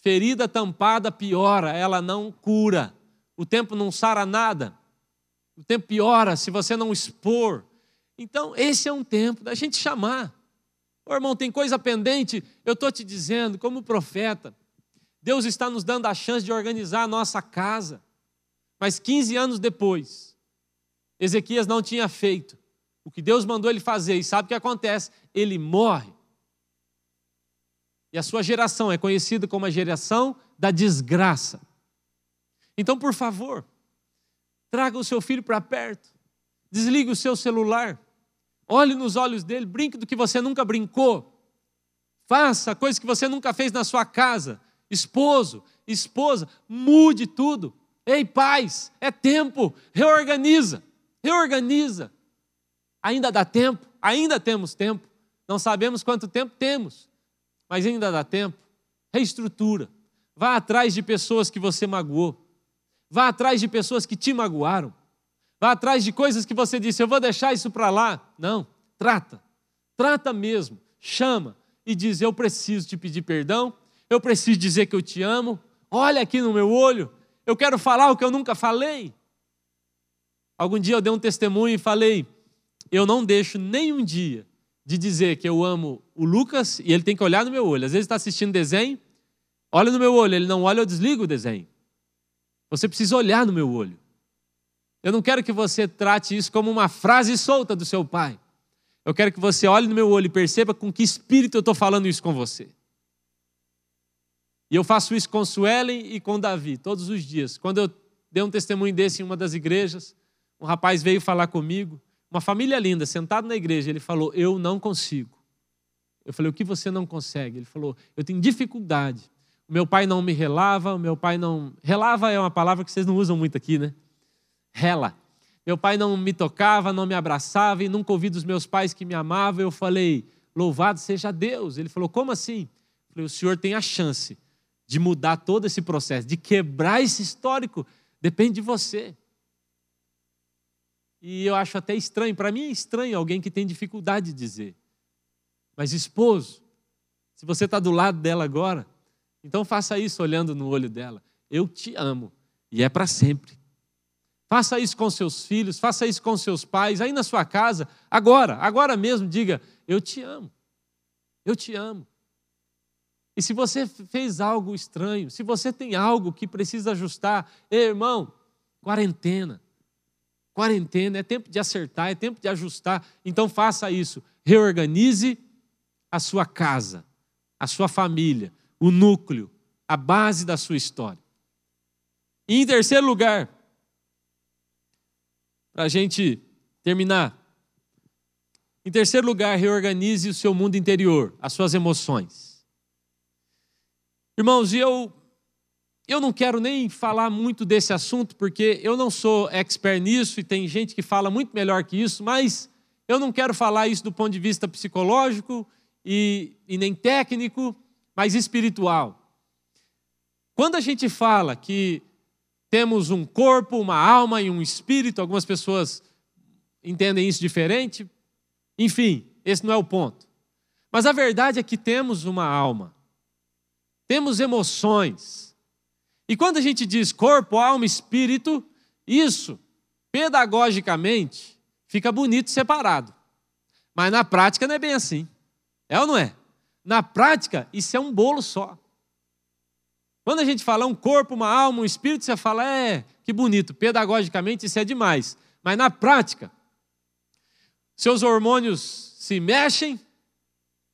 Ferida tampada piora, ela não cura. O tempo não sara nada. O tempo piora se você não expor. Então, esse é um tempo da gente chamar. Ô irmão, tem coisa pendente? Eu estou te dizendo, como profeta, Deus está nos dando a chance de organizar a nossa casa. Mas 15 anos depois, Ezequias não tinha feito o que Deus mandou ele fazer. E sabe o que acontece? Ele morre. E a sua geração é conhecida como a geração da desgraça. Então, por favor, traga o seu filho para perto, desligue o seu celular, olhe nos olhos dele, brinque do que você nunca brincou, faça coisas que você nunca fez na sua casa. Esposo, esposa, mude tudo. Ei, pais, é tempo, reorganiza, reorganiza. Ainda dá tempo, ainda temos tempo. Não sabemos quanto tempo temos, mas ainda dá tempo. Reestrutura. Vá atrás de pessoas que você magoou. Vá atrás de pessoas que te magoaram. Vá atrás de coisas que você disse, eu vou deixar isso para lá. Não, trata. Trata mesmo. Chama e diz: Eu preciso te pedir perdão. Eu preciso dizer que eu te amo. Olha aqui no meu olho. Eu quero falar o que eu nunca falei. Algum dia eu dei um testemunho e falei: Eu não deixo nem um dia de dizer que eu amo o Lucas e ele tem que olhar no meu olho. Às vezes está assistindo desenho, olha no meu olho, ele não olha, eu desligo o desenho. Você precisa olhar no meu olho. Eu não quero que você trate isso como uma frase solta do seu pai. Eu quero que você olhe no meu olho e perceba com que espírito eu estou falando isso com você. E eu faço isso com Suelen e com Davi, todos os dias. Quando eu dei um testemunho desse em uma das igrejas, um rapaz veio falar comigo, uma família linda, sentado na igreja, ele falou: Eu não consigo. Eu falei: O que você não consegue? Ele falou: Eu tenho dificuldade. O meu pai não me relava, o meu pai não. Relava é uma palavra que vocês não usam muito aqui, né? Rela. Meu pai não me tocava, não me abraçava e nunca ouvi dos meus pais que me amavam. Eu falei: Louvado seja Deus. Ele falou: Como assim? Eu falei: O senhor tem a chance de mudar todo esse processo, de quebrar esse histórico. Depende de você. E eu acho até estranho, para mim é estranho alguém que tem dificuldade de dizer. Mas esposo, se você está do lado dela agora, então faça isso olhando no olho dela. Eu te amo e é para sempre. Faça isso com seus filhos, faça isso com seus pais, aí na sua casa, agora, agora mesmo, diga: Eu te amo. Eu te amo. E se você fez algo estranho, se você tem algo que precisa ajustar, ei, irmão, quarentena. Quarentena, é tempo de acertar, é tempo de ajustar. Então faça isso. Reorganize a sua casa, a sua família, o núcleo, a base da sua história. E em terceiro lugar, para a gente terminar, em terceiro lugar, reorganize o seu mundo interior, as suas emoções. Irmãos, eu eu não quero nem falar muito desse assunto, porque eu não sou expert nisso e tem gente que fala muito melhor que isso, mas eu não quero falar isso do ponto de vista psicológico e, e nem técnico, mas espiritual. Quando a gente fala que temos um corpo, uma alma e um espírito, algumas pessoas entendem isso diferente, enfim, esse não é o ponto. Mas a verdade é que temos uma alma temos emoções. E quando a gente diz corpo, alma, espírito, isso, pedagogicamente, fica bonito separado. Mas na prática não é bem assim. É ou não é? Na prática, isso é um bolo só. Quando a gente fala um corpo, uma alma, um espírito, você fala, é, que bonito, pedagogicamente isso é demais. Mas na prática, seus hormônios se mexem,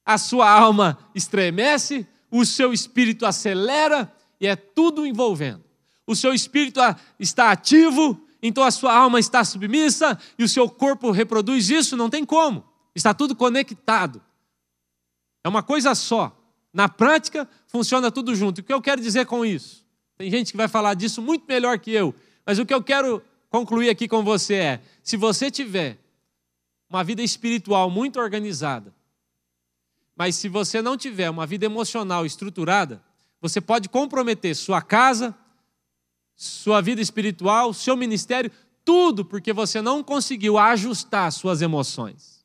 a sua alma estremece, o seu espírito acelera e é tudo envolvendo. O seu espírito está ativo, então a sua alma está submissa e o seu corpo reproduz isso, não tem como. Está tudo conectado. É uma coisa só. Na prática, funciona tudo junto. O que eu quero dizer com isso? Tem gente que vai falar disso muito melhor que eu, mas o que eu quero concluir aqui com você é: se você tiver uma vida espiritual muito organizada, mas se você não tiver uma vida emocional estruturada, você pode comprometer sua casa, sua vida espiritual, seu ministério, tudo porque você não conseguiu ajustar suas emoções.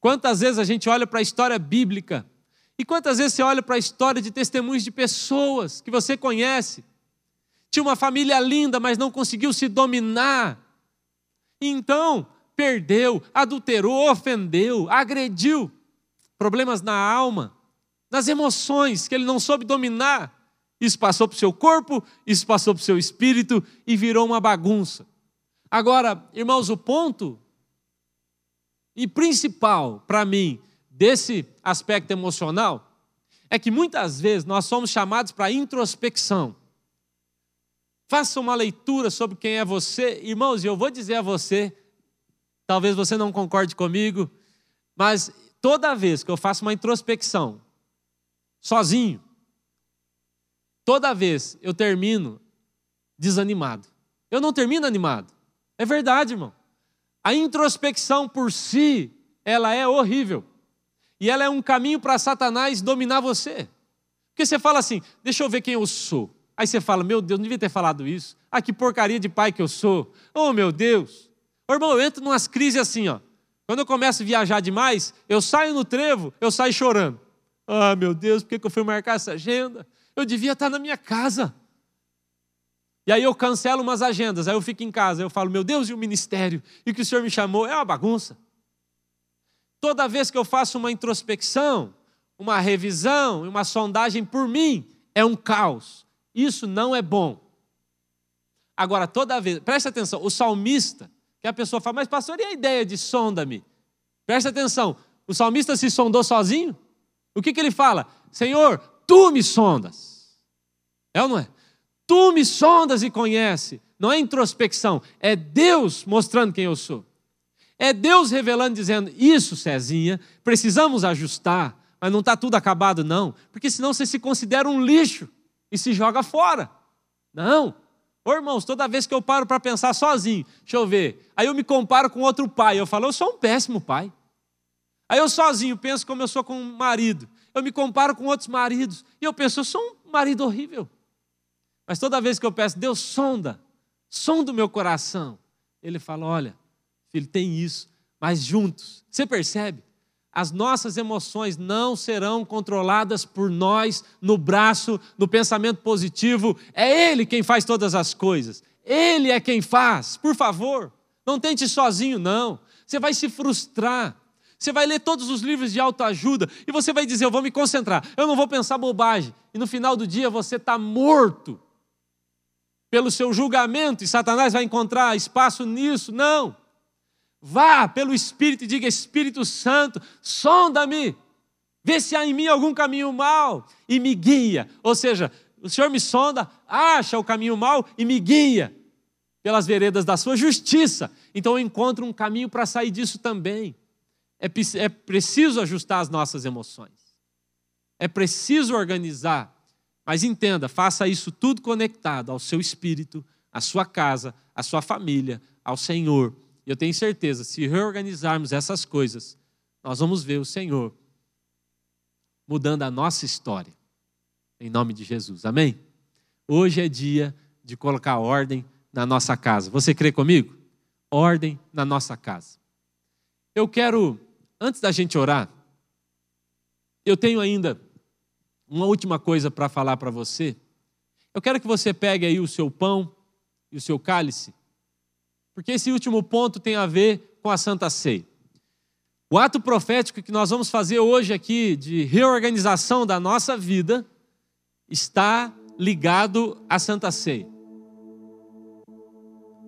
Quantas vezes a gente olha para a história bíblica E quantas vezes você olha para a história de testemunhos de pessoas que você conhece, tinha uma família linda, mas não conseguiu se dominar, então perdeu, adulterou, ofendeu, agrediu, problemas na alma, nas emoções que ele não soube dominar. Isso passou para o seu corpo, isso passou para o seu espírito e virou uma bagunça. Agora, irmãos, o ponto e principal para mim desse aspecto emocional é que muitas vezes nós somos chamados para introspecção. Faça uma leitura sobre quem é você, irmãos, e eu vou dizer a você, talvez você não concorde comigo, mas toda vez que eu faço uma introspecção, sozinho, toda vez eu termino desanimado. Eu não termino animado. É verdade, irmão. A introspecção por si, ela é horrível. E ela é um caminho para Satanás dominar você. Porque você fala assim: deixa eu ver quem eu sou. Aí você fala: meu Deus, não devia ter falado isso. Ah, que porcaria de pai que eu sou. Oh, meu Deus. Ô, irmão, eu entro numas crises assim, ó. Quando eu começo a viajar demais, eu saio no trevo, eu saio chorando. Ah, meu Deus, por que eu fui marcar essa agenda? Eu devia estar na minha casa. E aí eu cancelo umas agendas, aí eu fico em casa, eu falo, meu Deus, e o ministério? E o que o Senhor me chamou é uma bagunça. Toda vez que eu faço uma introspecção, uma revisão, uma sondagem por mim, é um caos. Isso não é bom. Agora, toda vez, preste atenção, o salmista, que a pessoa fala, mas pastor, e a ideia de sonda-me? Preste atenção, o salmista se sondou sozinho? O que, que ele fala? Senhor, tu me sondas. É ou não é? Tu me sondas e conhece. Não é introspecção, é Deus mostrando quem eu sou. É Deus revelando, dizendo: Isso, Cezinha, precisamos ajustar, mas não está tudo acabado, não, porque senão você se considera um lixo e se joga fora. Não. Ô irmãos, toda vez que eu paro para pensar sozinho, deixa eu ver, aí eu me comparo com outro pai, eu falo, eu sou um péssimo pai. Aí eu sozinho penso como eu sou com um marido, eu me comparo com outros maridos, e eu penso, eu sou um marido horrível. Mas toda vez que eu peço, Deus sonda, sonda o meu coração, Ele fala, olha, filho, tem isso, mas juntos, você percebe? As nossas emoções não serão controladas por nós no braço, no pensamento positivo. É Ele quem faz todas as coisas. Ele é quem faz. Por favor, não tente sozinho, não. Você vai se frustrar. Você vai ler todos os livros de autoajuda e você vai dizer: Eu vou me concentrar, eu não vou pensar bobagem. E no final do dia você está morto pelo seu julgamento e Satanás vai encontrar espaço nisso. Não. Vá pelo Espírito e diga: Espírito Santo, sonda-me, vê se há em mim algum caminho mal e me guia. Ou seja, o Senhor me sonda, acha o caminho mal e me guia pelas veredas da sua justiça. Então eu encontro um caminho para sair disso também. É, é preciso ajustar as nossas emoções. É preciso organizar. Mas entenda, faça isso tudo conectado ao seu espírito, à sua casa, à sua família, ao Senhor e eu tenho certeza, se reorganizarmos essas coisas, nós vamos ver o Senhor mudando a nossa história. Em nome de Jesus. Amém? Hoje é dia de colocar ordem na nossa casa. Você crê comigo? Ordem na nossa casa. Eu quero, antes da gente orar, eu tenho ainda uma última coisa para falar para você. Eu quero que você pegue aí o seu pão e o seu cálice porque esse último ponto tem a ver com a Santa Ceia. O ato profético que nós vamos fazer hoje aqui de reorganização da nossa vida está ligado à Santa Ceia.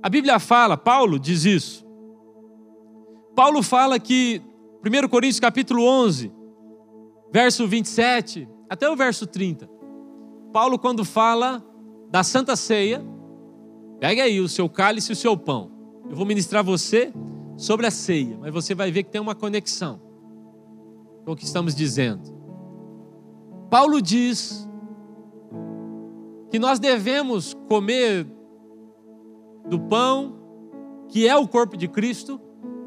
A Bíblia fala, Paulo diz isso. Paulo fala que 1 Coríntios capítulo 11, verso 27 até o verso 30. Paulo quando fala da Santa Ceia, pega aí o seu cálice e o seu pão. Eu vou ministrar você sobre a ceia, mas você vai ver que tem uma conexão com o que estamos dizendo. Paulo diz que nós devemos comer do pão, que é o corpo de Cristo,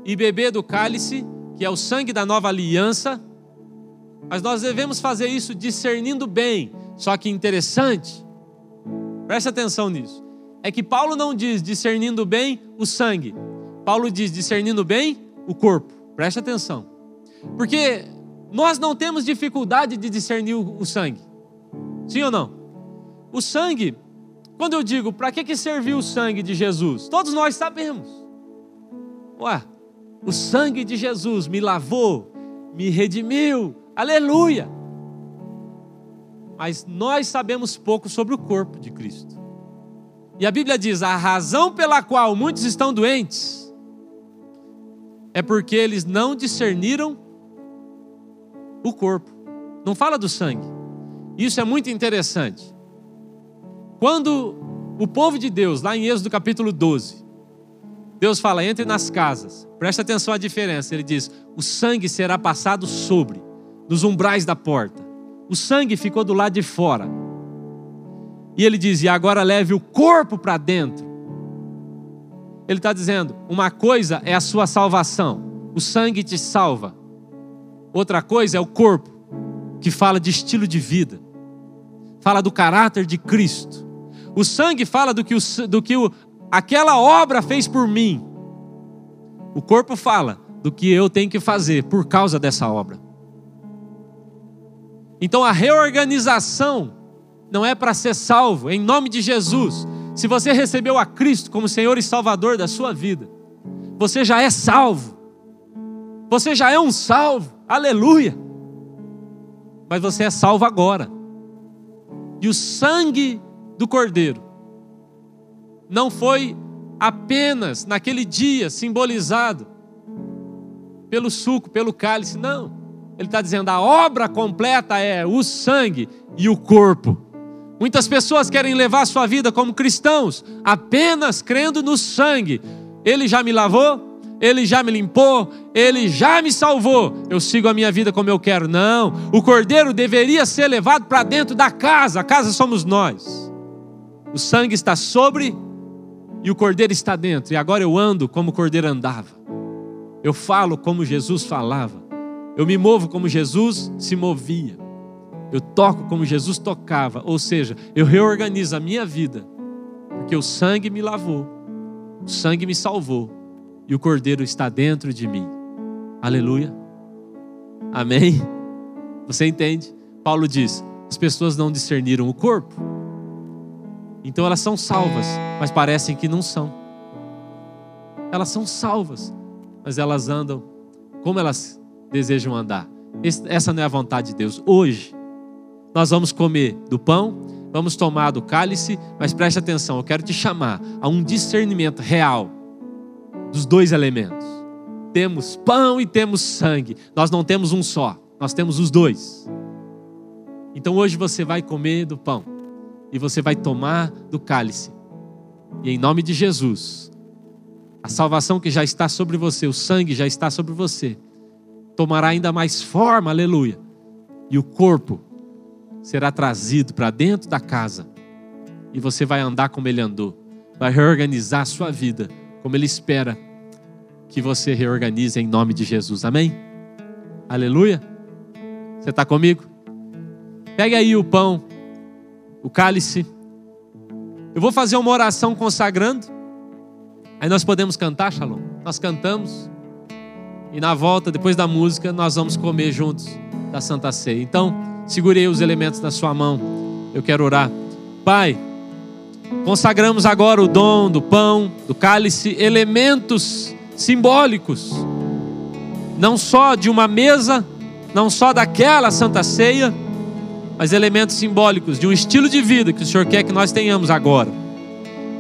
e beber do cálice, que é o sangue da nova aliança, mas nós devemos fazer isso discernindo bem. Só que interessante, preste atenção nisso é que Paulo não diz discernindo bem o sangue. Paulo diz discernindo bem o corpo. Preste atenção. Porque nós não temos dificuldade de discernir o sangue. Sim ou não? O sangue, quando eu digo, para que, que serviu o sangue de Jesus? Todos nós sabemos. Ué, o sangue de Jesus me lavou, me redimiu, aleluia. Mas nós sabemos pouco sobre o corpo de Cristo. E a Bíblia diz: a razão pela qual muitos estão doentes é porque eles não discerniram o corpo. Não fala do sangue. Isso é muito interessante. Quando o povo de Deus, lá em Êxodo capítulo 12, Deus fala: entre nas casas, presta atenção à diferença. Ele diz: o sangue será passado sobre, nos umbrais da porta. O sangue ficou do lado de fora. E ele diz: e agora leve o corpo para dentro. Ele está dizendo: uma coisa é a sua salvação, o sangue te salva. Outra coisa é o corpo, que fala de estilo de vida, fala do caráter de Cristo. O sangue fala do que, o, do que o, aquela obra fez por mim. O corpo fala do que eu tenho que fazer por causa dessa obra. Então a reorganização não é para ser salvo, em nome de Jesus. Se você recebeu a Cristo como Senhor e Salvador da sua vida, você já é salvo. Você já é um salvo. Aleluia. Mas você é salvo agora. E o sangue do Cordeiro não foi apenas naquele dia simbolizado pelo suco, pelo cálice, não. Ele está dizendo a obra completa é o sangue e o corpo. Muitas pessoas querem levar a sua vida como cristãos apenas crendo no sangue. Ele já me lavou, ele já me limpou, ele já me salvou. Eu sigo a minha vida como eu quero. Não, o cordeiro deveria ser levado para dentro da casa. A casa somos nós. O sangue está sobre e o cordeiro está dentro. E agora eu ando como o cordeiro andava. Eu falo como Jesus falava. Eu me movo como Jesus se movia. Eu toco como Jesus tocava. Ou seja, eu reorganizo a minha vida. Porque o sangue me lavou. O sangue me salvou. E o cordeiro está dentro de mim. Aleluia. Amém? Você entende? Paulo diz: as pessoas não discerniram o corpo então elas são salvas, mas parecem que não são. Elas são salvas, mas elas andam como elas desejam andar. Essa não é a vontade de Deus. Hoje, nós vamos comer do pão, vamos tomar do cálice, mas preste atenção, eu quero te chamar a um discernimento real dos dois elementos. Temos pão e temos sangue. Nós não temos um só, nós temos os dois. Então hoje você vai comer do pão e você vai tomar do cálice. E em nome de Jesus, a salvação que já está sobre você, o sangue já está sobre você, tomará ainda mais forma, aleluia. E o corpo será trazido para dentro da casa. E você vai andar como ele andou, vai reorganizar a sua vida, como ele espera que você reorganize em nome de Jesus. Amém? Aleluia. Você está comigo? Pegue aí o pão o cálice. Eu vou fazer uma oração consagrando. Aí nós podemos cantar, Shalom. Nós cantamos. E na volta, depois da música, nós vamos comer juntos da Santa Ceia. Então, segurei os elementos na sua mão. Eu quero orar. Pai, consagramos agora o dom do pão, do cálice, elementos simbólicos, não só de uma mesa, não só daquela Santa Ceia, mas elementos simbólicos de um estilo de vida que o Senhor quer que nós tenhamos agora.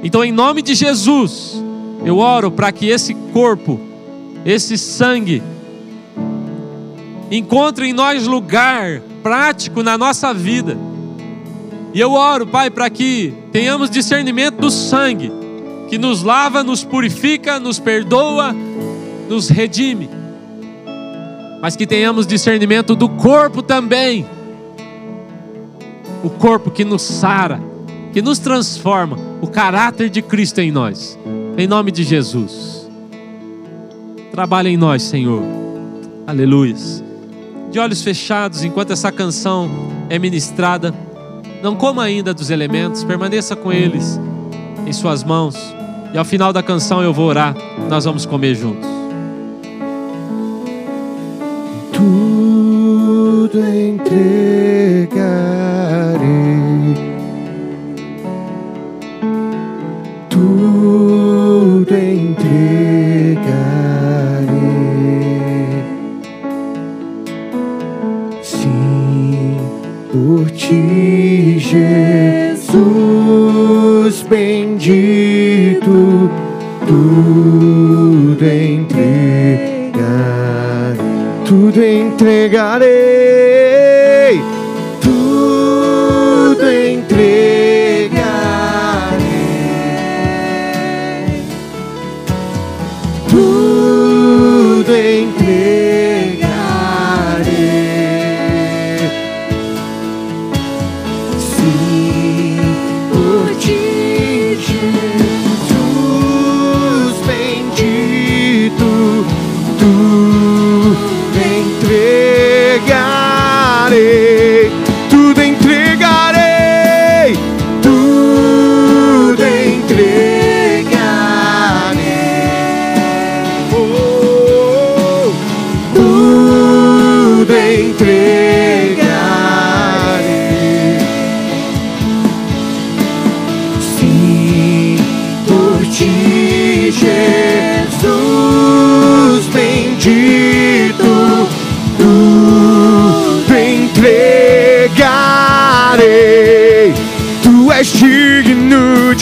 Então, em nome de Jesus, eu oro para que esse corpo, esse sangue, encontre em nós lugar prático na nossa vida. E eu oro, Pai, para que tenhamos discernimento do sangue, que nos lava, nos purifica, nos perdoa, nos redime. Mas que tenhamos discernimento do corpo também o corpo que nos sara, que nos transforma, o caráter de Cristo em nós. Em nome de Jesus. Trabalha em nós, Senhor. Aleluia. De olhos fechados, enquanto essa canção é ministrada, não coma ainda dos elementos, permaneça com eles em suas mãos. E ao final da canção eu vou orar, nós vamos comer juntos. Tu tudo entregarei. Tudo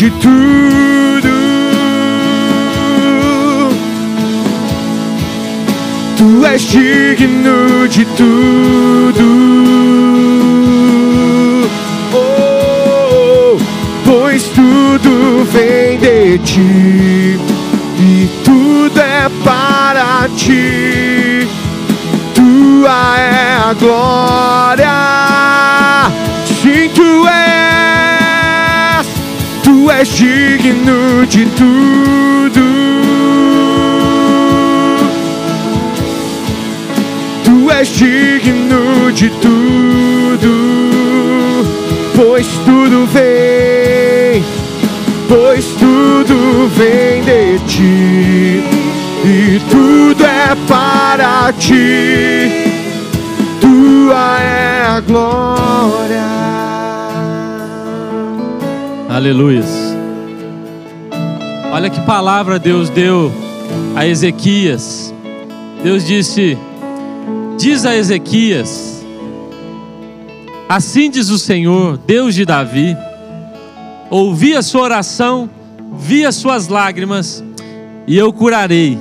de tudo. Tu és digno de tudo. Oh, pois tudo vem de ti e tudo é para ti. Tua é a glória. Sim, tu és, és digno de tudo. Tu és digno de tudo, pois tudo vem, pois tudo vem de ti, e tudo é para ti, tua é a glória. Aleluias. Olha que palavra Deus deu a Ezequias. Deus disse: Diz a Ezequias: Assim diz o Senhor, Deus de Davi: Ouvi a sua oração, vi as suas lágrimas, e eu curarei